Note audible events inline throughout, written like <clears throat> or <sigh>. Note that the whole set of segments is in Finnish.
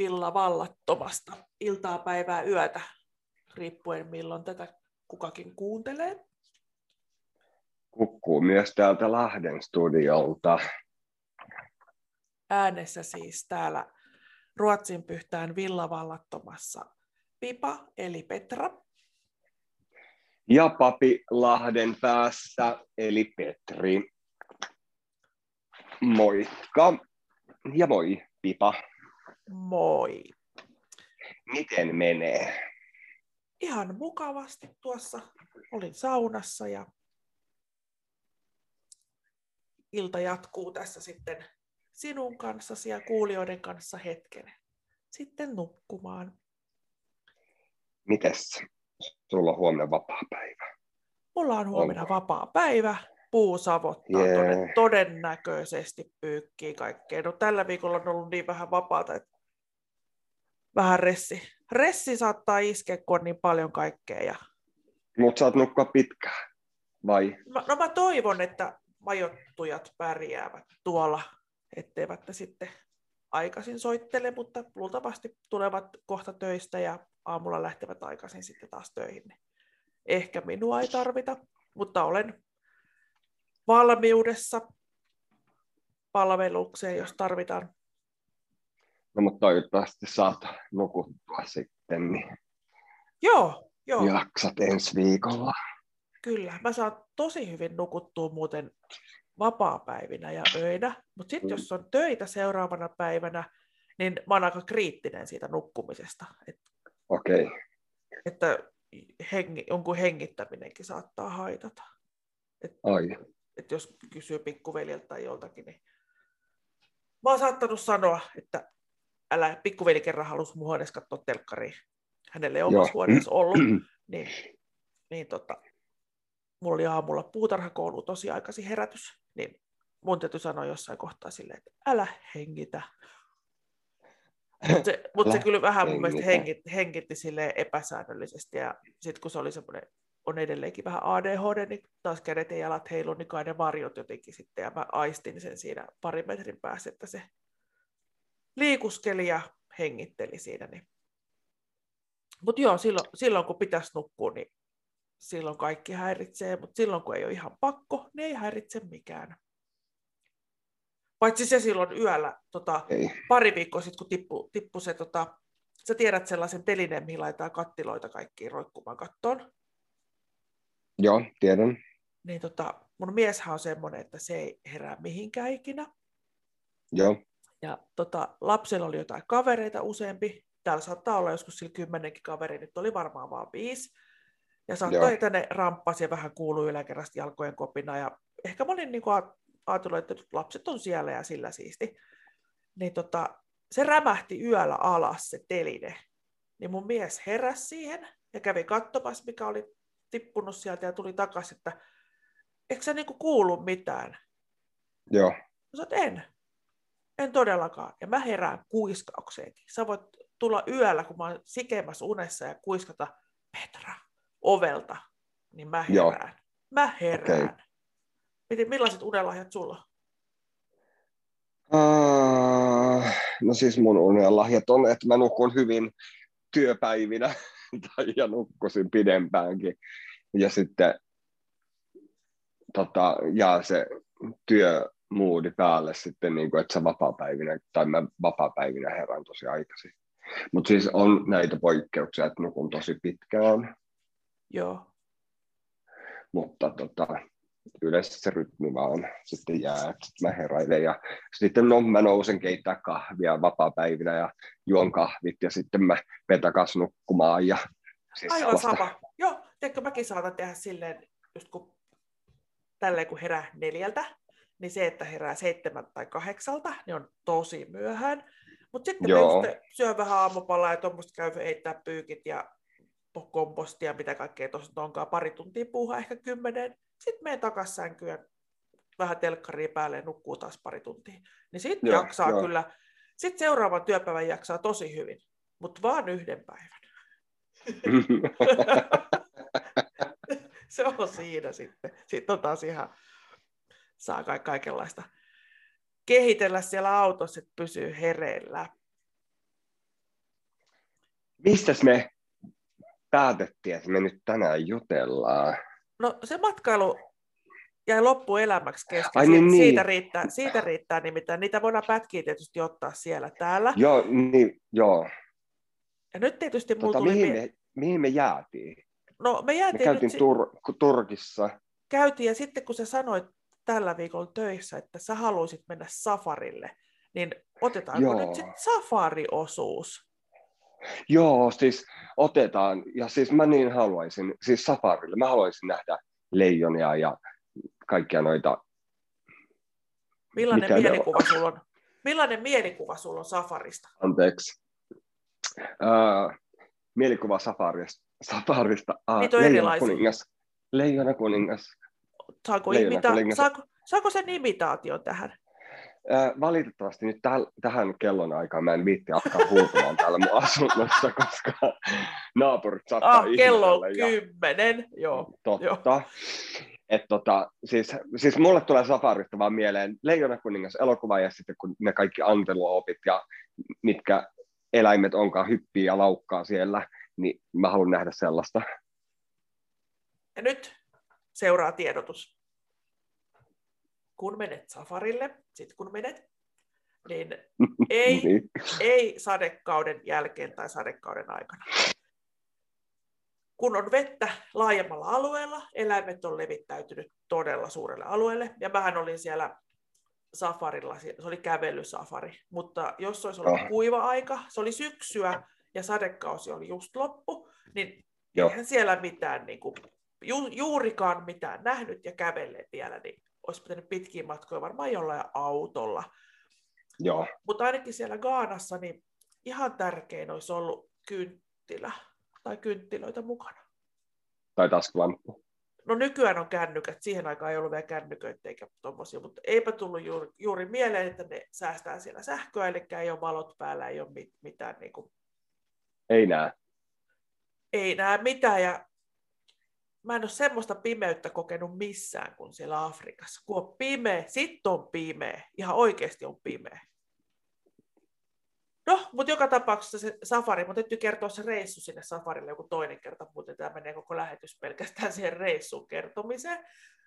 Villa Vallattomasta iltaa, päivää, yötä, riippuen milloin tätä kukakin kuuntelee. Kukkuu myös täältä Lahden studiolta. Äänessä siis täällä Ruotsin pyhtään villavallattomassa Pipa eli Petra. Ja papi Lahden päässä eli Petri. Moikka. Ja moi, Pipa. Moi. Miten menee? Ihan mukavasti tuossa. Olin saunassa ja ilta jatkuu tässä sitten sinun kanssasi ja kuulijoiden kanssa hetken. Sitten nukkumaan. Mites? Sulla on huomenna vapaa päivä. Mulla on huomenna Onko? vapaa päivä. Puu savottaa yeah. toden, todennäköisesti pyykkii kaikkea. No, tällä viikolla on ollut niin vähän vapaata, että vähän ressi. Ressi saattaa iskeä, kun on niin paljon kaikkea. Ja... Mutta saat nukkua pitkään, vai? No, no mä toivon, että majoittujat pärjäävät tuolla, etteivät ne sitten aikaisin soittele, mutta luultavasti tulevat kohta töistä ja aamulla lähtevät aikaisin sitten taas töihin. Ehkä minua ei tarvita, mutta olen valmiudessa palvelukseen, jos tarvitaan. No mutta toivottavasti saat nukuttua sitten, niin joo, joo. jaksat ensi viikolla. Kyllä, mä saan tosi hyvin nukuttua muuten vapaa-päivinä ja öinä, mutta sitten mm. jos on töitä seuraavana päivänä, niin mä oon aika kriittinen siitä nukkumisesta. Et, Okei. Okay. Että hengi, jonkun hengittäminenkin saattaa haitata. Et, Ai. Et jos kysyy pikkuveljeltä tai joltakin, niin mä oon saattanut sanoa, että älä, pikkuveli kerran halusi mun huoneessa katsoa telkkariin. Hänelle ei omassa huoneessa ollut, niin, niin tota, mulla oli aamulla puutarhakoulu tosi aikaisin herätys, niin mun täytyy sanoa jossain kohtaa silleen, että älä hengitä. Mutta se, mut se kyllä vähän mun mielestä hengitti, hengitti sille epäsäännöllisesti, ja sitten kun se oli semmoinen, on edelleenkin vähän ADHD, niin taas kädet ja jalat heilu, niin kai ne varjot jotenkin sitten, ja mä aistin sen siinä pari metrin päässä, että se liikuskeli ja hengitteli siinä. Niin. Mutta joo, silloin, silloin kun pitäisi nukkua, niin silloin kaikki häiritsee, mutta silloin kun ei ole ihan pakko, niin ei häiritse mikään. Paitsi se silloin yöllä, tota, pari viikkoa sitten, kun tippu, tippu se, tota, sä tiedät sellaisen telineen, mihin laitetaan kattiloita kaikkiin roikkumaan kattoon. Joo, tiedän. Niin tota, mun mieshän on semmoinen, että se ei herää mihinkään ikinä. Joo. Ja tota, lapsella oli jotain kavereita useampi. Täällä saattaa olla joskus sillä kymmenenkin kaveri, nyt oli varmaan vaan viisi. Ja saattoi, että ne ramppasi ja vähän kuului yläkerrasta jalkojen kopina. Ja ehkä mä olin niin ajatellut, että lapset on siellä ja sillä siisti. Niin tota, se rämähti yöllä alas se teline. Niin mun mies heräsi siihen ja kävi katsomassa, mikä oli tippunut sieltä ja tuli takaisin, että eikö sä niinku kuulu mitään? Joo. Mä sanoin, en. En todellakaan. Ja mä herään kuiskaukseenkin. Sä voit tulla yöllä, kun mä oon sikemässä unessa ja kuiskata, Petra, ovelta, niin mä herään. Joo. Mä herään. Okay. Miten, millaiset unelahjat sulla Uh, no siis mun unelahjat on, että mä nukun hyvin työpäivinä <laughs> tai ja nukkusin pidempäänkin. Ja sitten tota, jää se työmuudi päälle sitten, niin kuin, että sä vapaa-päivinä, tai mä vapaa-päivinä herään tosi aikaisin. Mutta siis on näitä poikkeuksia, että nukun tosi pitkään. Joo. Mutta tota, yleensä se rytmi vaan sitten jää, että mä heräilen ja sitten no, mä nousen keittää kahvia vapaa-päivinä ja juon kahvit ja sitten mä vetakas nukkumaan. Ja siis Aivan sellaista... sama. Joo, tiedätkö, mäkin saatan tehdä silleen, just kun tälleen kun herää neljältä, niin se, että herää seitsemän tai kahdeksalta, niin on tosi myöhään. Mutta sitten Joo. mä syön vähän aamupalaa ja tuommoista käy heittää pyykit ja kompostia, mitä kaikkea tuossa onkaan, pari tuntia puuhaa, ehkä kymmenen. Sitten menen takaisin sänkyyn vähän telkkaria päälle ja nukkuu taas pari tuntia. Niin sitten jaksaa joo. kyllä, sitten seuraavan työpäivän jaksaa tosi hyvin, mutta vaan yhden päivän. <laughs> <laughs> se on siinä sitten. Sitten on taas ihan, saa kaikenlaista kehitellä siellä autossa, että pysyy hereillä. Mistäs me päätettiin, että me nyt tänään jutellaan? No se matkailu jäi loppuelämäksi kesken. Ai niin, niin, niin. siitä, riittää, siitä riittää nimittäin. Niitä voidaan pätkiä tietysti ottaa siellä täällä. Joo, niin, joo. Ja nyt tietysti Tota, tuli... mihin, me, mihin me jäätiin? No me Me jäätiin käytiin nyt... Tur- Turkissa. käytiin ja sitten kun sä sanoit tällä viikolla töissä, että sä haluaisit mennä safarille, niin otetaanko Joo. nyt sitten safariosuus? Joo, siis otetaan. Ja siis mä niin haluaisin, siis safarille, mä haluaisin nähdä leijonia ja kaikkia noita. Millainen Mitä ne mielikuva sulla on? Millainen mielikuva sulla on safarista? Anteeksi. Öö, mielikuva safarista. safarista. Ah, Niitä on Leijona kuningas. Leijona kuningas. Saako, imita- saako, saako sen imitaation tähän? Valitettavasti nyt täl, tähän kellon aikaan mä en viitti alkaa huutamaan täällä mun <laughs> asunnossa, koska naapurit saattaa Ah, kello on ja- kymmenen. Joo. Totta. Et tota, siis, siis mulle tulee safarista vaan mieleen Leijona kuningas elokuva ja sitten kun ne kaikki anteluopit ja mitkä eläimet onkaan hyppii ja laukkaa siellä, niin mä haluan nähdä sellaista. Ja nyt seuraa tiedotus. Kun menet safarille, sitten kun menet, niin <laughs> ei, Niin. ei sadekauden jälkeen tai sadekauden aikana. Kun on vettä laajemmalla alueella, eläimet on levittäytynyt todella suurelle alueelle. Ja mähän olin siellä safarilla, se oli kävelysafari. Mutta jos olisi ollut Ah. kuiva aika, se oli syksyä ja sadekausi oli just loppu, niin Joo. eihän siellä mitään, niin kuin, ju, juurikaan mitään nähnyt ja kävelleet vielä, niin olisi pitänyt pitkiä matkoja varmaan jollain autolla. Joo, Mutta ainakin siellä Gaanassa niin ihan tärkein olisi ollut kynttilä tai kynttilöitä mukana. tai taskulamppu. No nykyään on kännykät, siihen aikaan ei ollut vielä kännyköitä eikä tuommoisia, mutta eipä tullut juuri, juuri mieleen, että ne säästää siellä sähköä, eli ei ole valot päällä, ei ole mit, mitään, niin kuin, Ei näe. ei näe mitään. Ja mä en ole semmoista pimeyttä kokenut missään kuin siellä Afrikassa. Kun on pimeä, sitten on pimeä, ihan oikeasti on pimeä. No, mutta joka tapauksessa se safari, mutta täytyy kertoa se reissu sinne safarille joku toinen kerta, muuten tämä menee koko lähetys pelkästään siihen reissun kertomiseen.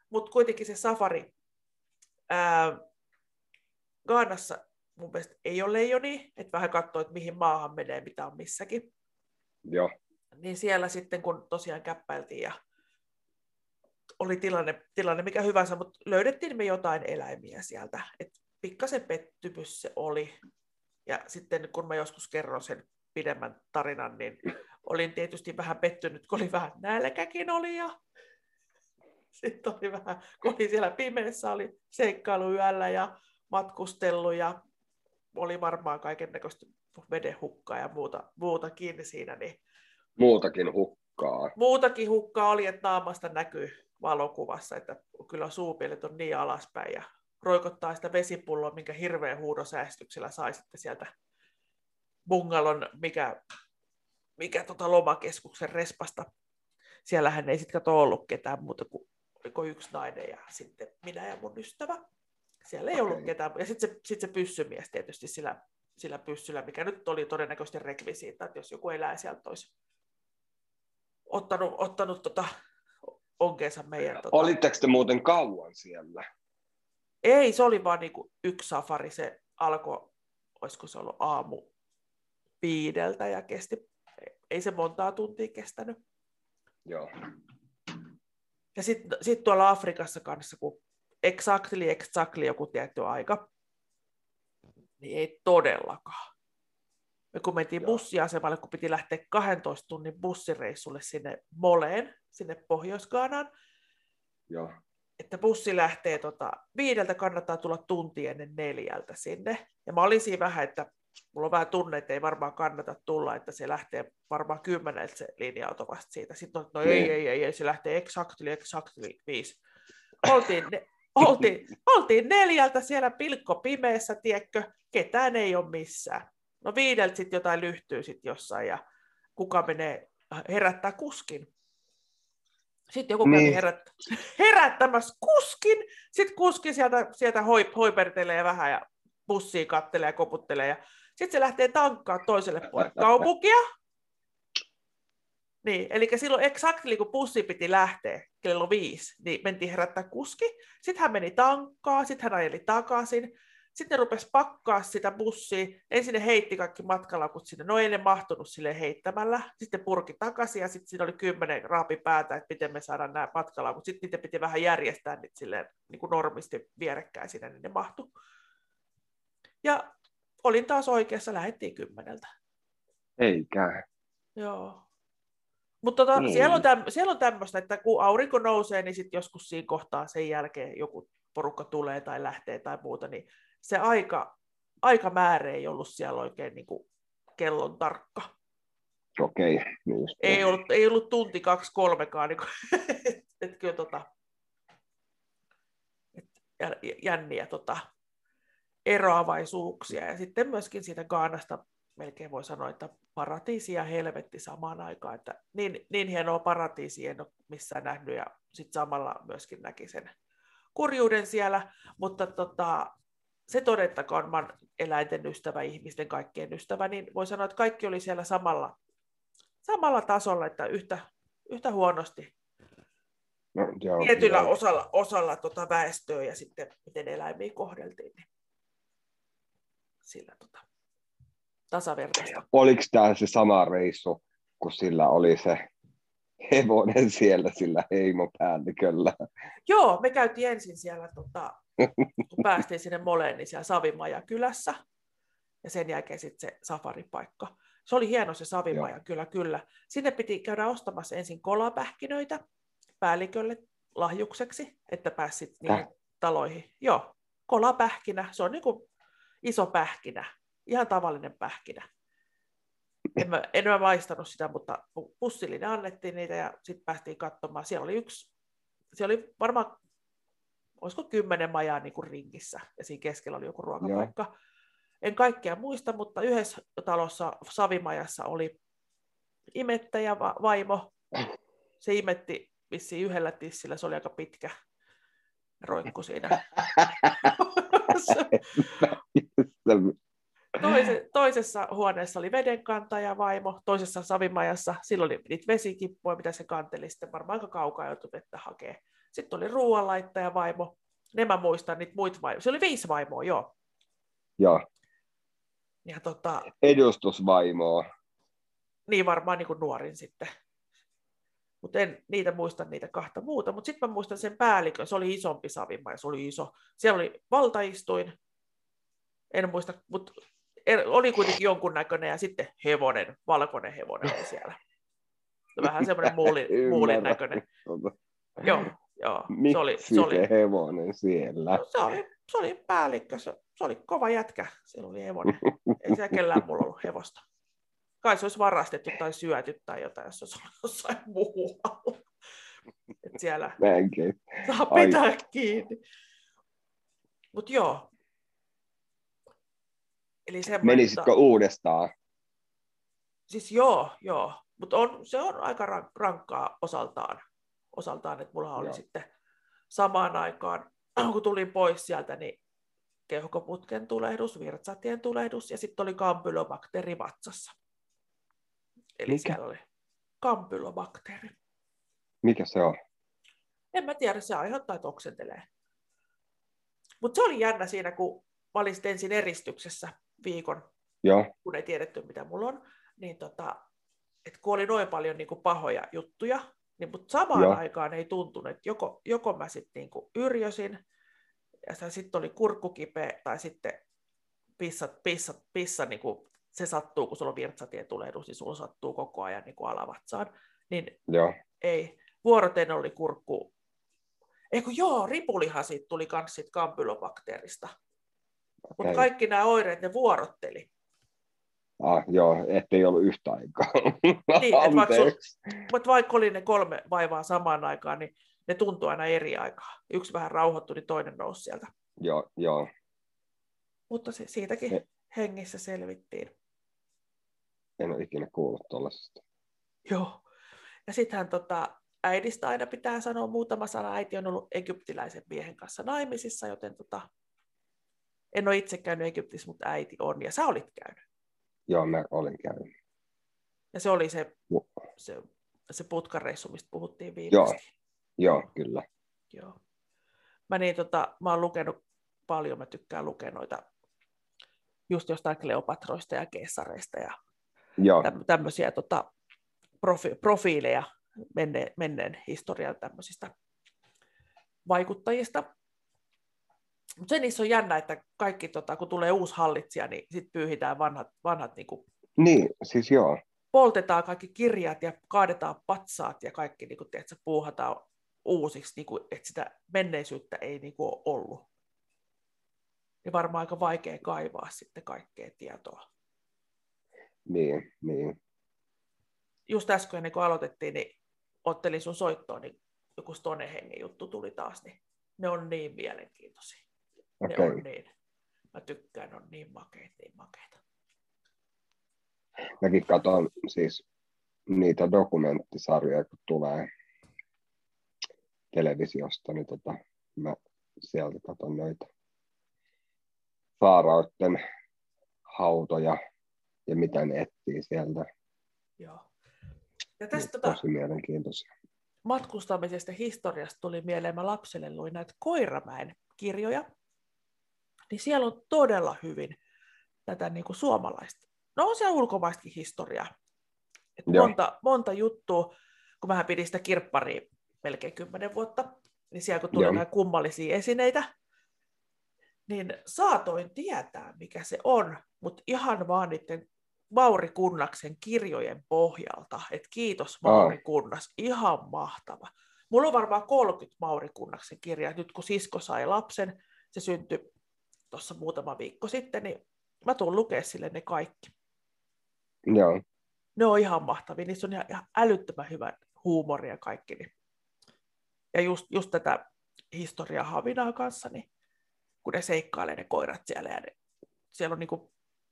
Mutta kuitenkin se safari ää, Gaanassa mun mielestä ei ole leijoni, että vähän katsoo, että mihin maahan menee, mitä on missäkin. Joo, Niin siellä sitten, kun tosiaan käppäiltiin ja oli tilanne, tilanne mikä hyvänsä, mutta löydettiin me jotain eläimiä sieltä. Et pikkasen pettymys se oli. Ja sitten kun mä joskus kerron sen pidemmän tarinan, niin olin tietysti vähän pettynyt, kun oli vähän nälkäkin oli ja sitten oli vähän, kun oli siellä pimeässä, oli seikkailu yöllä ja matkustellut ja oli varmaan kaiken näköistä vedenhukkaa ja muuta, muutakin siinä, niin muutakin hukkaa. Muutakin hukkaa oli, että naamasta näkyy valokuvassa, että kyllä suupielet on niin alaspäin ja roikottaa sitä vesipulloa, minkä hirveän huudosäästyksellä sai sitten sieltä bungalon, mikä, mikä tota lomakeskuksen respasta. Siellähän ei sitten kato ollut ketään muuta kuin oliko yksi nainen ja sitten minä ja mun ystävä. Siellä ei ollut Okei. ketään. Ja sitten se, sit se pyssymies tietysti sillä, sillä pyssyllä, mikä nyt oli todennäköisesti rekvisiitta, että jos joku eläin sieltä olisi ottanut, ottanut tota onkeensa meidän... Tota... Olitteko te muuten kauan siellä? Ei, se oli vaan niinku yksi safari. Se alkoi, olisiko se ollut aamu viideltä ja kesti, ei se montaa tuntia kestänyt. Joo. Ja sitten sit tuolla Afrikassa kanssa, kun exactly, exactly joku tietty aika, niin ei todellakaan. Me kun mentiin Joo. bussiasemalle, kun piti lähteä 12 tunnin bussireissulle sinne Moleen, sinne pohjois Joo. että bussi lähtee tota, viideltä, kannattaa tulla tunti ennen neljältä sinne. Ja mä olin siinä vähän, että mulla on vähän tunne, että ei varmaan kannata tulla, että se lähtee varmaan kymmeneltä se linja-auto vasta siitä. Sitten on, no ei, Niin. ei, ei, ei, se lähtee exactly, exactly viisi. Oltiin, ne, <laughs> oltiin, oltiin neljältä siellä pilkko pimeässä, tiedätkö, ketään ei ole missään. No viideltä sitten jotain lyhtyy sitten jossain ja kuka menee herättää kuskin. Sitten joku kävi Niin. herät, herättämässä kuskin, sitten kuski sieltä, sieltä hoip, hoipertelee vähän ja bussia kattelee ja koputtelee ja sitten se lähtee tankkaa toiselle puolelle <laughs> kaupunkia Niin, eli silloin exactly kun bussi piti lähteä kello viisi, niin mentiin herättää kuski. Sitten hän meni tankkaa, sitten hän ajeli takaisin. Sitten ne rupesi pakkaa sitä bussia. Ensin ne heitti kaikki matkalaukut sinne. No ei ne mahtunut sille heittämällä. Sitten purki takaisin ja sitten siinä oli kymmenen raapi päätä, että miten me saadaan nämä matkalaukut. Sitten niitä piti vähän järjestää niitä silleen, niin kuin normisti vierekkäin sinne, niin ne mahtu. Ja olin taas oikeassa, lähettiin kymmeneltä. Eikä. Joo. Mutta tota, Niin. siellä, on täm, siellä on tämmöistä, että kun aurinko nousee, niin sitten joskus siinä kohtaa sen jälkeen joku porukka tulee tai lähtee tai muuta, niin se aika, aikamäärä ei ollut siellä oikein niin kuin kellon tarkka. Okei. Niin just Ei ollut, ei ollut tunti kaksi kolmekaan, niin kuin, <laughs> et, et kyllä tota, et, jä- jänniä tota, eroavaisuuksia. Ja sitten myöskin siitä Gaanasta melkein voi sanoa, että paratiisi ja helvetti samaan aikaan. Että niin, niin hienoa paratiisia en ole missään nähnyt ja sitten samalla myöskin näki sen kurjuuden siellä, mutta tota, se todettakoon, mä eläinten ystävä, ihmisten kaikkien ystävä, niin voi sanoa, että kaikki oli siellä samalla, samalla tasolla, että yhtä, yhtä huonosti No, joo, tietyllä joo. osalla, osalla tota väestöä ja sitten miten eläimiä kohdeltiin, niin sillä tota, tasavertaista. Oliko tämä se sama reissu, kun sillä oli se hevonen siellä sillä heimopäälliköllä? Joo, me käytiin ensin siellä, tota, kun päästiin sinne Moleen, niin siellä Savimaja kylässä, ja sen jälkeen sitten se safaripaikka. Se oli hieno se Savimaja, kyllä, kyllä. Sinne piti käydä ostamassa ensin kolapähkinöitä päällikölle lahjukseksi, että pääsit niihin Häh? taloihin. Joo, kolapähkinä, se on niin kuin iso pähkinä, ihan tavallinen pähkinä. En mä, en mä maistanut sitä, mutta pu- pussillinen annettiin niitä ja sitten päästiin katsomaan. Siellä oli yksi, siellä oli varmaan, olisiko kymmenen majaa niin kuin ringissä ja siinä keskellä oli joku ruokapaikka. Joo. En kaikkea muista, mutta yhdessä talossa Savimajassa oli imettäjä va- vaimo. Se imetti vissiin yhdellä tissillä, se oli aika pitkä roikku siinä. <laughs> <laughs> Toise, toisessa huoneessa oli vedenkantaja vaimo, toisessa savimajassa, silloin oli niitä vesikippuja, mitä se kanteli, sitten varmaan aika kaukaa joutui vettä hakee. Sitten oli ruoanlaittaja vaimo, ne mä muistan niitä muita vaimoja, se oli viisi vaimoa, joo. Joo, Ja tota, edustusvaimoa. niin varmaan niin kuin nuorin sitten. Mutta en niitä muista niitä kahta muuta, mutta sitten mä muistan sen päällikön, se oli isompi savimaja, se oli iso. Siellä oli valtaistuin, en muista, mutta oli kuitenkin jonkunnäköinen ja sitten hevonen, valkoinen hevonen oli siellä. Vähän semmoinen muulin, <laughs> muulin näköinen. Joo, joo. Miksi Se oli, se oli, hevonen siellä? se oli, se oli päällikkö, se, se oli kova jätkä, siellä oli hevonen. Ei siellä kellään mulla ollut hevosta. Kai se olisi varastettu tai syöty tai jotain, jos se olisi ollut jossain muualla. Et siellä Näinkin. saa Ai. pitää kiinni. Mutta joo. Eli Menisitkö uudestaan? Siis joo, joo. Mutta on, se on aika rank- rankkaa osaltaan. Osaltaan, että mulla oli Joo. sitten samaan aikaan, <clears throat> kun tulin pois sieltä, niin keuhkoputken tulehdus, virtsatien tulehdus ja sitten oli kampylobakteeri vatsassa. Eli Mikä? siellä oli kampylobakteeri. Mikä se on? En mä tiedä, se aiheuttaa, että oksentelee. Mutta se oli jännä siinä, kun mä olin ensin eristyksessä viikon Joo, kun ei tiedetty, mitä mulla on, niin tota, et kun oli noin paljon niin kuin pahoja juttuja, niin, mutta samaan Joo. aikaan ei tuntunut, että joko, joko mä sitten niin kuin yrjösin, ja sitten oli kurkku kipeä, tai sitten pissat, pissat, pissa, niin kuin, se sattuu, kun sulla on virtsatietulehdus, niin sulla sattuu koko ajan niin kuin alavatsaan, niin joo. ei. Vuoroten oli kurkku, eikö joo, ripulihan siitä tuli myös siitä kampylobakteerista. Mutta kaikki nämä oireet, ne vuorotteli. Ah, joo, ettei ollut yhtä aikaa. <laughs> Niin, et vaikka Anteeksi. Mutta vaikka oli ne kolme vaivaa samaan aikaan, niin ne tuntui aina eri aikaa. Yksi vähän rauhoittui, niin toinen nousi sieltä. Joo, joo. Mutta se, siitäkin Se- hengissä selvittiin. En ole ikinä kuullut tuollaisesta. Joo. Ja sittenhän tota, äidistä aina pitää sanoa muutama sana. Äiti on ollut egyptiläisen miehen kanssa naimisissa, joten tota, en ole itse käynyt Egyptissä, mutta äiti on. Ja sä olit käynyt. Joo, mä olin käynyt. Ja se oli se, Joo. se se putkareissu, mistä puhuttiin Joo. viimeksi. Joo, kyllä. Joo. Mä, niin, tota, mä oon lukenut paljon, mä tykkään lukea noita just jostain Kleopatroista ja Keessareista ja Joo, täm, tämmöisiä tota, profi, profiileja menneen, menneen historian tämmöisistä vaikuttajista. Mutta se niissä on jännä, että kaikki, tota, kun tulee uusi hallitsija, niin sitten pyyhitään vanhat, vanhat niin kuin, niin, siis joo. poltetaan kaikki kirjat ja kaadetaan patsaat ja kaikki niin kuin, tiedätkö, puuhataan uusiksi, niin kuin, että sitä menneisyyttä ei niin kuin, ole ollut. Ja varmaan aika vaikea kaivaa sitten kaikkea tietoa. Niin, niin. Just äsken, ennen kuin aloitettiin, niin ottelin sun soittoon, niin joku Stonehengen juttu tuli taas, niin ne on niin mielenkiintoisia. Ne Okei. on niin. Mä tykkään, ne on niin makeita, niin makeita. Mäkin katson siis niitä dokumenttisarjoja, kun tulee televisiosta, niin tota, mä sieltä katson noita faaraoitten hautoja ja mitä ne etsii sieltä. Joo. Ja tästä tota, Tosi mielenkiintoisia. matkustamisesta historiasta tuli mieleen, mä lapselle luin näitä Koiramäen kirjoja, niin siellä on todella hyvin tätä niin kuin suomalaista. No on siellä ulkomaistakin historiaa. Et Joo. monta, monta juttua, kun mähän pidin sitä kirpparia melkein kymmenen vuotta, niin siellä kun tuli Joo. näitä kummallisia esineitä, niin saatoin tietää, mikä se on, mutta ihan vaan niiden Mauri Kunnaksen kirjojen pohjalta. Et kiitos Mauri Kunnas, ihan mahtava. Mulla on varmaan 30 Mauri Kunnaksen kirjaa. Nyt kun sisko sai lapsen, se syntyi tuossa muutama viikko sitten, niin mä tuun lukea sille ne kaikki. Joo, Ne on ihan mahtavia, niissä on ihan, ihan älyttömän hyvä huumori ja kaikki. Niin. Ja just, just tätä historiaa Havinaa kanssa, niin kun ne seikkailee ne koirat siellä, ja ne, siellä on niinku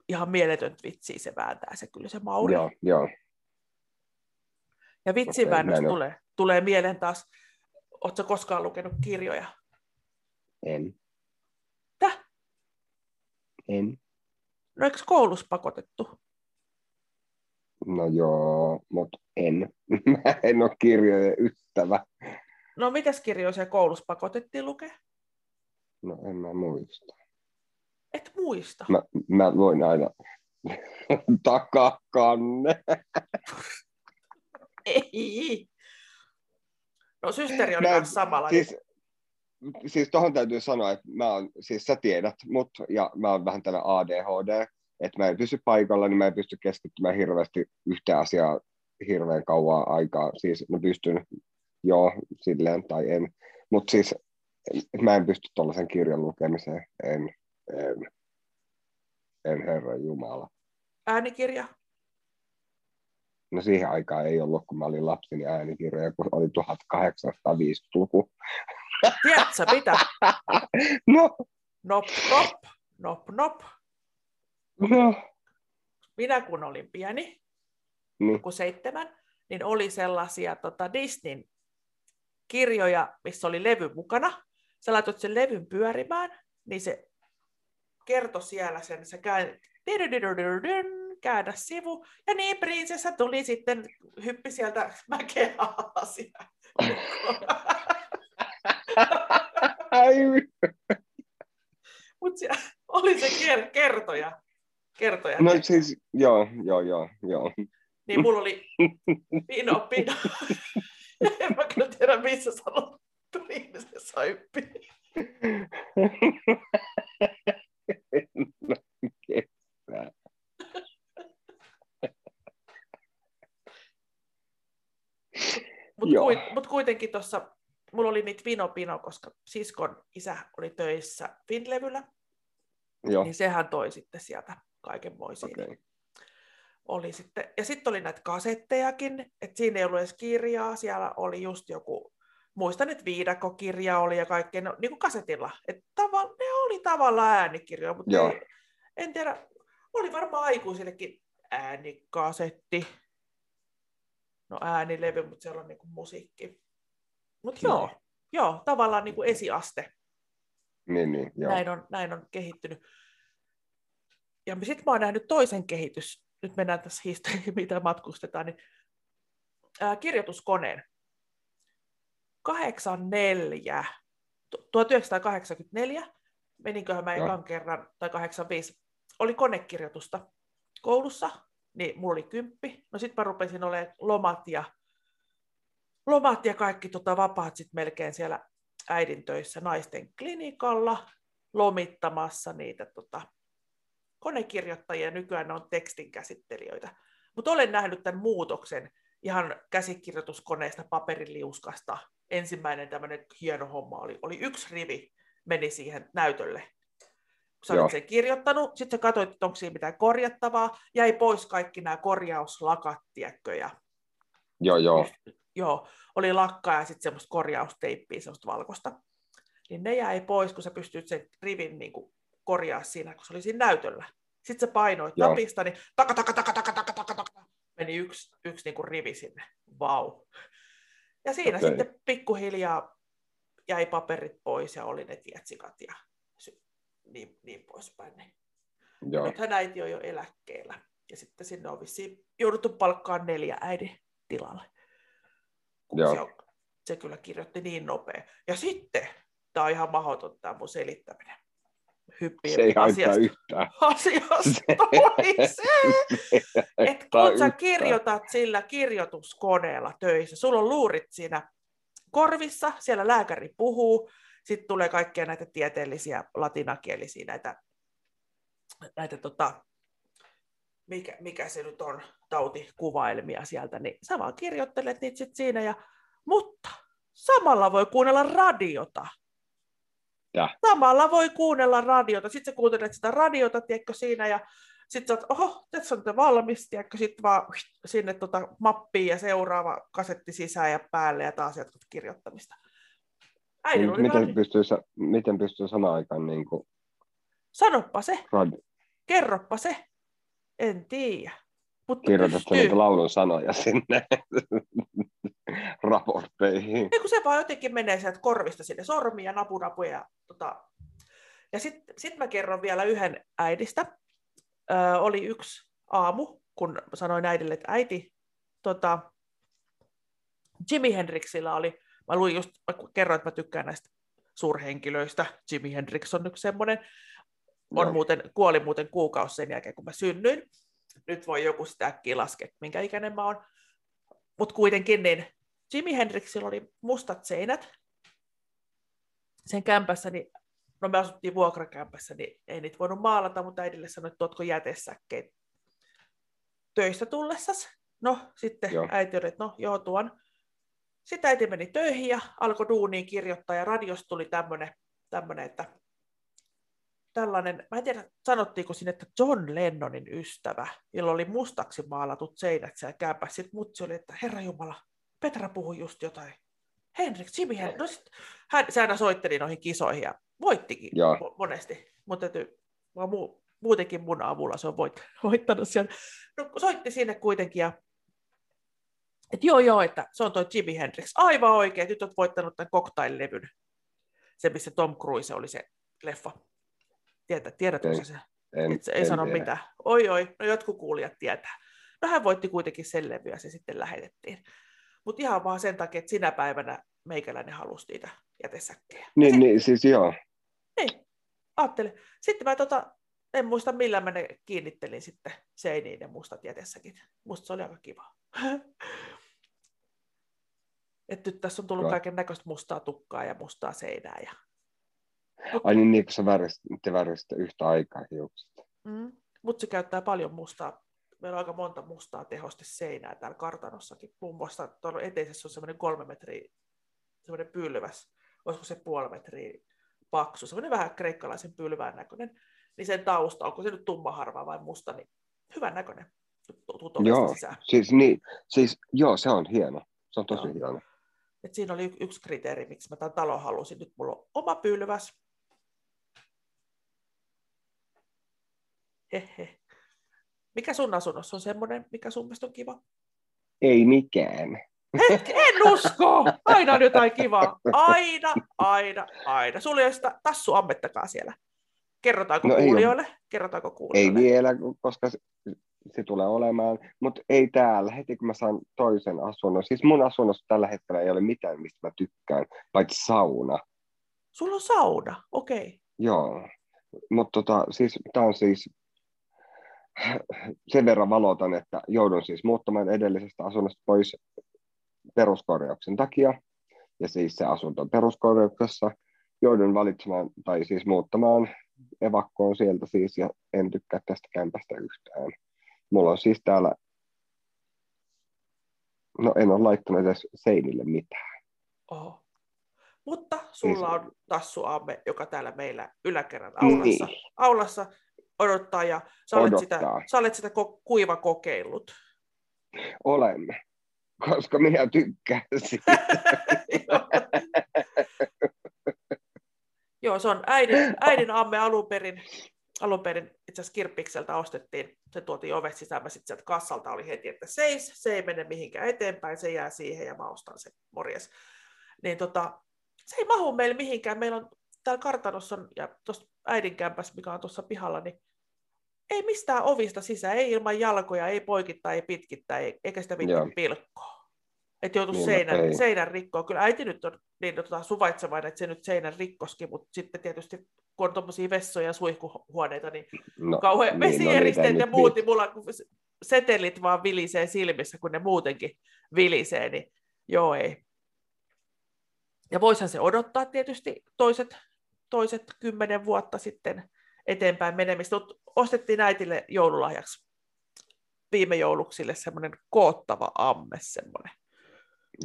ihan mieletöntä vitsiä se vääntää se kyllä se Mauri. joo, joo. Ja näin on. tulee, tulee mieleen taas, ootko koskaan lukenut kirjoja? En. En. No eikö koulussa pakotettu? No joo, mutta en. <laughs> Mä en ole kirjojen ystävä. No mitäs kirjoja siellä koulussa pakotettiin lukea? No en mä muista. Et muista. Mä, mä luin aina <laughs> takakanne. <laughs> Ei. No systeri oli myös samalla. Siis, siis tuohon täytyy sanoa, että mä oon, siis sä tiedät mut, ja mä oon vähän tällä ADHD, että mä en pysy paikalla, niin mä en pysty keskittymään hirveästi yhteen asiaan hirveän kauan aikaa. Siis mä pystyn, joo, silleen tai en. Mutta siis mä en pysty tuollaisen kirjan lukemiseen, en, en, en herra Jumala. Äänikirja. No siihen aikaan ei ollut, kun mä olin lapsi, niin äänikirjoja, kun oli 1850-luku. Tiedätkö mitä? No, Nop, nop, nop, nop. no, Minä kun olin pieni, niin, kun seitsemän, niin oli sellaisia tota, Disneyn kirjoja, missä oli levy mukana. Sä laitoit sen levyn pyörimään, niin se kertoi siellä sen, se käy, käännä sivu, ja niin prinsessa tuli sitten, hyppi sieltä <laughs> mäkeä alas. <laughs> <laughs> Mutta oli se ker- kertoja. kertoja. no siis, joo, joo, joo, joo. Niin mulla oli pino, pino. <laughs> en mä kyllä tiedä, missä sanot prinsessa hyppi. No, kestää. Mutta kuit, mut kuitenkin tuossa, mulla oli niitä Vino Pino, koska siskon isä oli töissä Finlevyllä, Joo, niin sehän toi sitten sieltä kaikenmoisia. okei. Okay. Oli sitten, ja sitten oli näitä kasettejakin, että siinä ei ollut edes kirjaa, siellä oli just joku, muistan, että viidakokirja oli ja kaikkea, no, niin kuin kasetilla. Et tava, ne oli tavallaan äänikirjoja, mutta Joo. ei, en tiedä, oli varmaan aikuisillekin äänikasetti. No äänilevy, mutta siellä on niinku musiikki. Mutta Joo. joo, joo, tavallaan niinku esiaste. Niin, niin, joo. Näin on, näin on kehittynyt. Ja sitten mä oon nähnyt toisen kehitys, nyt mennään tässä historiaan, <laughs> mitä matkustetaan, niin ää, kirjoituskoneen. 84, 1984, meninköhän mä ekan kerran, tai 85, oli konekirjoitusta koulussa, niin mulla oli kymppi. No sitten mä rupesin olemaan lomat ja, lomat ja kaikki tota, vapaat sitten melkein siellä äidin töissä naisten klinikalla lomittamassa niitä tota, konekirjoittajia, nykyään ne on tekstinkäsittelijöitä. Mutta olen nähnyt tämän muutoksen ihan käsikirjoituskoneesta paperiliuskasta. Ensimmäinen tämmöinen hieno homma oli, oli yksi rivi, meni siihen näytölle. Kun sä olit sen kirjoittanut, sitten sä katsoit, että onko siinä mitään korjattavaa, jäi pois kaikki nämä korjauslakat, tiedätkö, ja Joo, joo. Joo, oli lakkaa ja sitten semmoista korjausteippiä, semmoista valkoista. Niin ne jäi pois, kun sä pystyt sen rivin niin kuin korjaa siinä, kun se oli siinä näytöllä. Sitten sä painoit Joo. napista, niin taka, taka, taka, taka, taka, taka, taka, meni yksi, yksi niin kuin rivi sinne. Vau. Ja siinä Okei. sitten pikkuhiljaa jäi paperit pois ja oli ne tietsikat ja niin, niin poispäin. Niin. joo. Nythän äiti on jo eläkkeellä. Ja sitten sinne on vissiin jouduttu palkkaan neljä äidin tilalle. Kun Joo. Se, on, se kyllä kirjoitti niin nopea. Ja sitten, tämä on ihan mahdoton tämä mun selittäminen. Hyppii Se ei asiasta, yhtään. <laughs> asiasta toiseen. Et haittaa kun sä kirjoitat sillä kirjoituskoneella töissä, sulla on luurit siinä korvissa, siellä lääkäri puhuu, sitten tulee kaikkia näitä tieteellisiä latinakielisiä näitä, näitä tota, mikä, mikä se nyt on, tautikuvailmia sieltä, niin sä vaan kirjoittelet niitä sit siinä, ja, mutta samalla voi kuunnella radiota. Täh. Samalla voi kuunnella radiota. Sitten sä kuuntelet sitä radiota, tiedätkö, siinä, ja sitten sä oot, oho, tässä on te valmis, tiedätkö, sitten vaan sinne tota mappiin ja seuraava kasetti sisään ja päälle ja taas jatkat kirjoittamista. Äidin oli miten, radi- pystyy, miten pystyy samaan aikaan niin kuin Sanoppa se, rad, kerroppa se. En tiedä. Mutta kirjoitat pystyy. niitä laulun sanoja sinne <laughs> raportteihin? Ei kun se vaan jotenkin menee sieltä korvista sinne sormiin ja napu, napu ja tota. Ja sitten sit mä kerron vielä yhden äidistä. Ö, oli yksi aamu, kun sanoin äidille, että äiti, tota, Jimi Hendrixillä oli, mä luin just, mä kerroin, että mä tykkään näistä suurhenkilöistä. Jimi Hendrix on yksi semmoinen. On Joo. muuten, kuoli muuten kuukausi sen jälkeen, kun mä synnyin. Nyt voi joku sitä äkkiä laskea, minkä ikäinen mä oon. Mutta kuitenkin niin Jimi Hendrixillä oli mustat seinät sen kämpässä, niin no me asuttiin vuokrakämpässä, niin ei niitä voinut maalata, mutta äidille sanoi, että tuotko jätesäkkeet töistä tullessas. No sitten Joo. äiti oli, että no joo tuon. Sitten äiti meni töihin ja alkoi duuniin kirjoittaa ja radiosta tuli tämmöinen, tämmöinen että tällainen, mä en tiedä sanottiinko sinne, että John Lennonin ystävä, jolla oli mustaksi maalatut seinät siellä kämpässä. Sitten mutsi oli, että herra Jumala, Petra puhui just jotain. Henrik, Jimi Hendrix. No sit, hän, se aina soitteli noihin kisoihin ja voittikin Joo. mo- monesti. Mutta täytyy, vaan muu, muutenkin mun avulla se on voit, <laughs> voittanut siellä. No, soitti sinne kuitenkin ja että joo joo, että se on toi Jimi Hendrix. Aivan oikein, nyt olet voittanut tämän cocktail-levyn. Se, missä Tom Cruise oli se leffa. Tiedät, tiedätkö sä se? En, Et se ei en sano tiedä. mitään. Oi oi, no jotkut kuulijat tietää. No hän voitti kuitenkin sen levy ja se sitten lähetettiin. Mutta ihan vaan sen takia, että sinä päivänä meikäläinen halusi niitä jätesäkkejä. Niin, niin, siis joo. Niin, ajattele. Sitten mä tota, en muista millä mä ne kiinnittelin sitten seiniin ne mustat jätesäkit. Musta se oli aika kiva. <laughs> että nyt tässä on tullut kaiken näköistä mustaa tukkaa ja mustaa seinää. Ja... Ai niin, niin kun sä värisit, te värisitte yhtä aikaa hiukset. Mm. Mutsi käyttää paljon mustaa. Meillä on aika monta mustaa tehoste seinää täällä kartanossakin. Muun muassa tuolla eteisessä on semmoinen kolme metriä, semmoinen pylväs. Olisiko se puoli metriä paksu, semmoinen vähän kreikkalaisen pylvään näköinen. Niin sen tausta, onko se nyt tummaharva vai musta, niin hyvän näköinen. Joo, sisään. siis, niin, siis joo, se on hieno. Se on tosi Joo. hieno. Et siinä oli yksi kriteeri, miksi mä tämän talon halusin. Nyt mulla on oma pylväs. Hehe. Mikä sun asunnossa on semmoinen, mikä sun mielestä on kiva? Ei mikään. Hetki, en usko! Aina on jotain kivaa. Aina, aina, aina. Sulla ei ole sitä tassu ammettakaan siellä. Kerrotaanko No no, ei kuulijoille? Kerrotaanko Ei kuulijoille? vielä, koska se- se tulee olemaan, mutta ei täällä, heti kun mä saan toisen asunnon. Siis mun asunnossa tällä hetkellä ei ole mitään, mistä mä tykkään, paitsi sauna. Sulla on sauna, okei. Okay. Joo, mutta tota, siis, tämä on siis sen verran valotan, että joudun siis muuttamaan edellisestä asunnosta pois peruskorjauksen takia, ja siis se asunto on peruskorjauksessa, joudun valitsemaan, tai siis muuttamaan evakkoon sieltä siis, ja en tykkää tästä kämpästä yhtään. Mulla on siis täällä, no en ole laittanut edes seinille mitään. Oho. Mutta sulla siis- on tassuamme, joka täällä meillä yläkerran aulassa, niin. aulassa odottaa, ja sä olet, odottaa. sitä, sä olet sitä kuiva kokeillut. Olemme, koska minä tykkään <laughs> siitä. Joo, se on äidin, äidin amme alun perin, alun perin itse asiassa Kirppikseltä ostettiin, se tuotiin ovet sisään, mä sitten sieltä kassalta oli heti, että seis, se ei mene mihinkään eteenpäin, se jää siihen ja mä ostan sen, morjes. Niin tota, se ei mahu meille mihinkään, meillä on täällä kartanossa on, ja tuossa äidin kämpässä, mikä on tuossa pihalla, niin ei mistään ovista sisään, ei ilman jalkoja, ei poikittaa, ei pitkittää, eikä sitä mitään pilkkoa. Että joutu niin, no seinän, seinän rikkoon. Kyllä äiti nyt on niin tota, suvaitsevainen, että se nyt seinän rikkoski, mutta sitten tietysti kun on tuommoisia vessoja ja suihkuhuoneita, niin no, kauhean niin, vesijäristeet no, ja muut, niin mulla setelit vaan vilisee silmissä, kun ne muutenkin vilisee, niin joo ei. Ja voisihan se odottaa tietysti toiset, toiset kymmenen vuotta sitten eteenpäin menemistä. Ostettiin äitille joululahjaksi viime jouluksille semmoinen koottava amme semmoinen.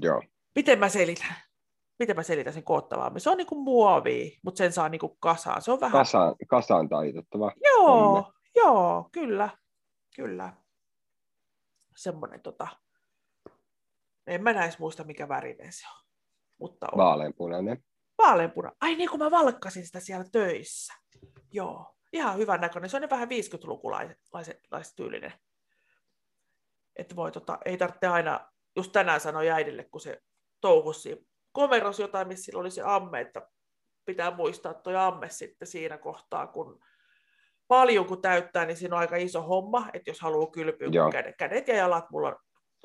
Joo. Miten mä selitän? Miten mä selitän sen koottava amme? Se on niinku muovi, mutta sen saa niinku kasaan. Se on vähän... Kasaan, kasaan taitettava. Joo, amme. joo, kyllä, kyllä. Semmoinen tota... En mä näis muista, mikä värinen se on. Mutta on. Vaaleanpunainen. Vaaleanpuna. Ai niin kuin mä valkkasin sitä siellä töissä. Joo, ihan hyvän näköinen. Se on vähän 50-lukulaistyylinen. Että voi, tota, ei tarvitse aina, just tänään sanoi äidille, kun se touhusi komeros jotain, missä sillä oli se amme, että pitää muistaa tuo amme sitten siinä kohtaa, kun paljon kun täyttää, niin siinä on aika iso homma, että jos haluaa kylpyä, kun kädet, kädet ja jalat mulla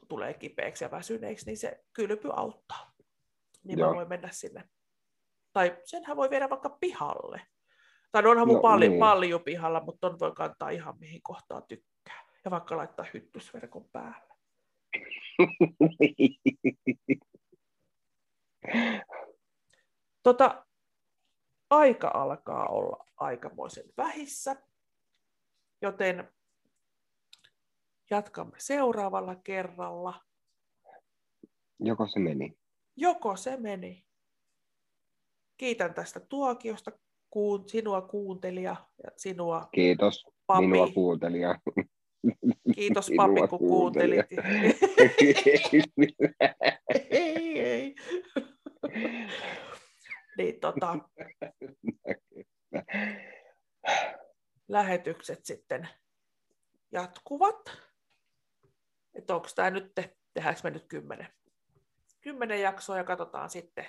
tulee kipeäksi ja väsyneeksi, niin se kylpy auttaa. Niin Joo. mä voin mennä sinne. Tai senhän voi viedä vaikka pihalle. Tai onhan mun no, palli, niin. palli pihalla, mutta on voi kantaa ihan mihin kohtaan tykkää. Ja vaikka laittaa hyttysverkon päälle. <laughs> tota, aika alkaa olla aikamoisen vähissä, joten jatkamme seuraavalla kerralla. Joko se meni? Joko se meni. Kiitän tästä tuokiosta kuun, sinua kuuntelija ja sinua Kiitos, papi. minua kuuntelija. Kiitos sinua papi, kun kuuntelit. ei, ei. niin, tota, lähetykset sitten jatkuvat. Että onko tämä nyt, tehdäänkö me nyt kymmenen, kymmenen jaksoa ja katsotaan sitten,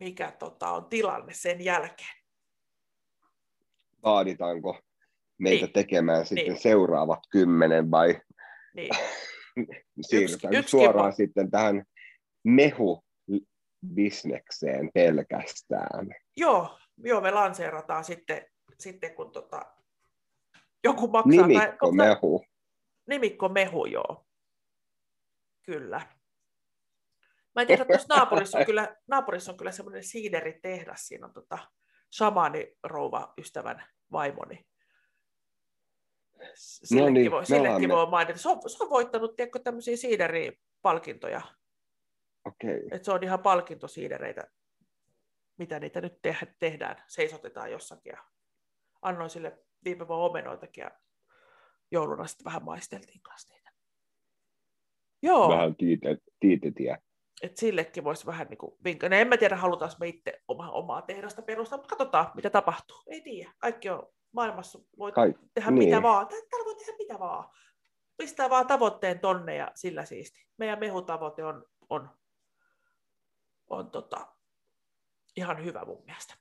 mikä tota, on tilanne sen jälkeen. Vaaditaanko meitä niin. tekemään sitten niin. seuraavat kymmenen vai niin. <laughs> siirrytään yksi, suoraan yksi sitten tähän mehu bisnekseen pelkästään. Joo, joo, me lanseerataan sitten, sitten kun tota, joku maksaa. Nimikko tai, mehu. Nimikko mehu, joo. Kyllä. Mä en tiedä, että <laughs> naapurissa on kyllä, naapurissa on kyllä semmoinen siideritehdas, siinä on tota, shamani rouva ystävän vaimoni. Sillekin, no niin, voi, sillekin voi mainita. Se on, se on voittanut tiedätkö, tämmöisiä siideripalkintoja. Okay. Et se on ihan palkintosiidereitä, mitä niitä nyt te- tehdään. Seisotetaan jossakin. Ja annoin sille viime vuonna omenoitakin ja jouluna sitten vähän maisteltiin kanssa niitä. Joo. Vähän tiitetiä että sillekin voisi vähän niin kuin vinkata. No en mä tiedä, halutaanko me itse oma, omaa tehdasta perustaa, mutta katsotaan, mitä tapahtuu. Ei tiedä. Kaikki on maailmassa, voi Kaik- tehdä niin. mitä vaan. Täällä voi tehdä mitä vaan. Pistää vaan tavoitteen tonne ja sillä siisti. Meidän mehutavoite on, on, on tota, ihan hyvä mun mielestä.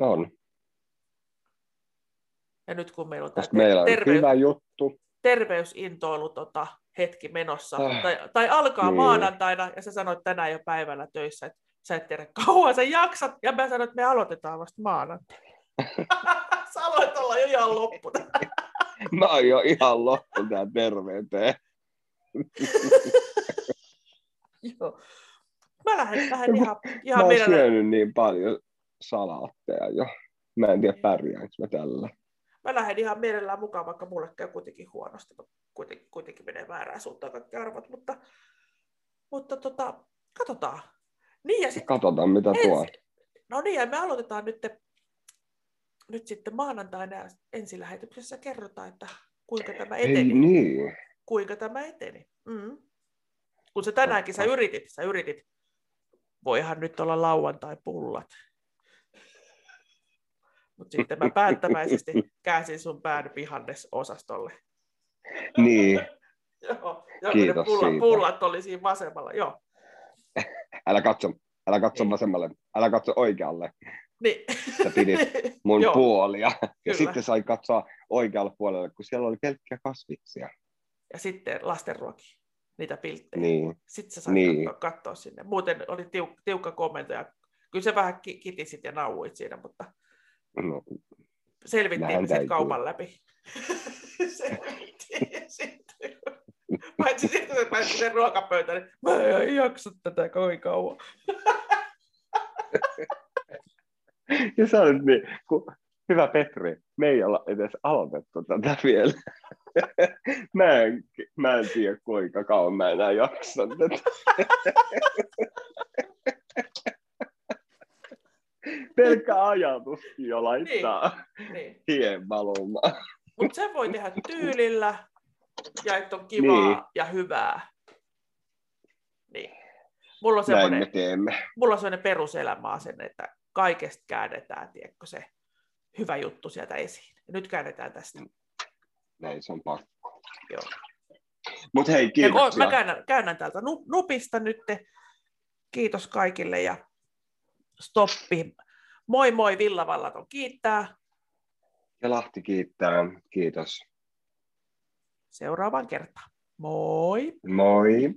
On. Ja nyt kun meillä on tämä meillä on terveys, hyvä juttu. terveysintoilu tota, hetki menossa, äh, tai, tai alkaa niin. maanantaina, ja sä sanoit tänään jo päivällä töissä, että sä et tiedä <laughs> kauan sä jaksat, ja mä sanoin, että me aloitetaan vasta maanantaina. <laughs> sä aloit olla jo ihan loppu. <laughs> mä oon jo ihan loppu tää terveyteen. Joo. Mä lähden, lähden ihan, ihan mä oon syönyt niin paljon salaatteja jo. Mä en tiedä pärjäänkö mä tällä. Mä lähden ihan mielellään mukaan, vaikka mulle käy kuitenkin huonosti. Kuitenkin, kuitenkin menee väärään suuntaan kaikki arvot, mutta, mutta tota, katsotaan. Niin ja sit, katsotaan, mitä ensi, tuo. No niin, ja me aloitetaan nyt, nyt sitten maanantaina ensilähetyksessä kerrotaan, että kuinka tämä eteni. Ei niin. Kuinka tämä eteni. Mm. Kun sä tänäänkin sä yritit, sä yritit, voihan nyt olla lauantai-pullat. Mutta sitten mä päättäväisesti <laughs> käänsin sun pään vihannesosastolle. <laughs> Niin. joo, Kiitos pullat, siitä. pullat oli siinä vasemmalla, joo. <laughs> älä katso, älä katso niin. vasemmalle, älä katso oikealle. Niin. Sä pidit <laughs> mun puolia. Ja sitten sai katsoa oikealle puolelle, kun siellä oli pelkkiä kasviksia. Ja sitten lastenruoki, niitä pilttejä. Niin. Sitten sä sait niin. katsoa, katsoa sinne. Muuten oli tiuk, tiukka komento ja kyllä se vähän kitisit ja nauuit siinä, mutta No, Selvittiin sitten kaupan läpi. Sitten. Paitsi sitten, kun pääsi sen ruokapöytään, niin mä en jaksa tätä kovin kauan. ja sä olet niin, kun, hyvä Petri, me ei olla edes aloitettu tätä vielä. mä, en, mä en tiedä kuinka kauan mä enää jaksan tätä. pelkkä ajatuskin jo laittaa niin, niin. hien valumaan. Mutta sen voi tehdä tyylillä ja että on kivaa niin. ja hyvää. Niin. Mulla on semmoinen, mulla on semmoinen peruselämä sen, että kaikesta käännetään, tiedätkö, se hyvä juttu sieltä esiin. Ja nyt käännetään tästä. Näin se on pakko. Joo. Mut hei, kiitos. Mä käännän, käännän täältä nupista nyt. Kiitos kaikille ja stoppi. Moi moi Villavallaton kiittää. Ja Lahti kiittää. Kiitos. Seuraavaan kertaan. Moi. Moi.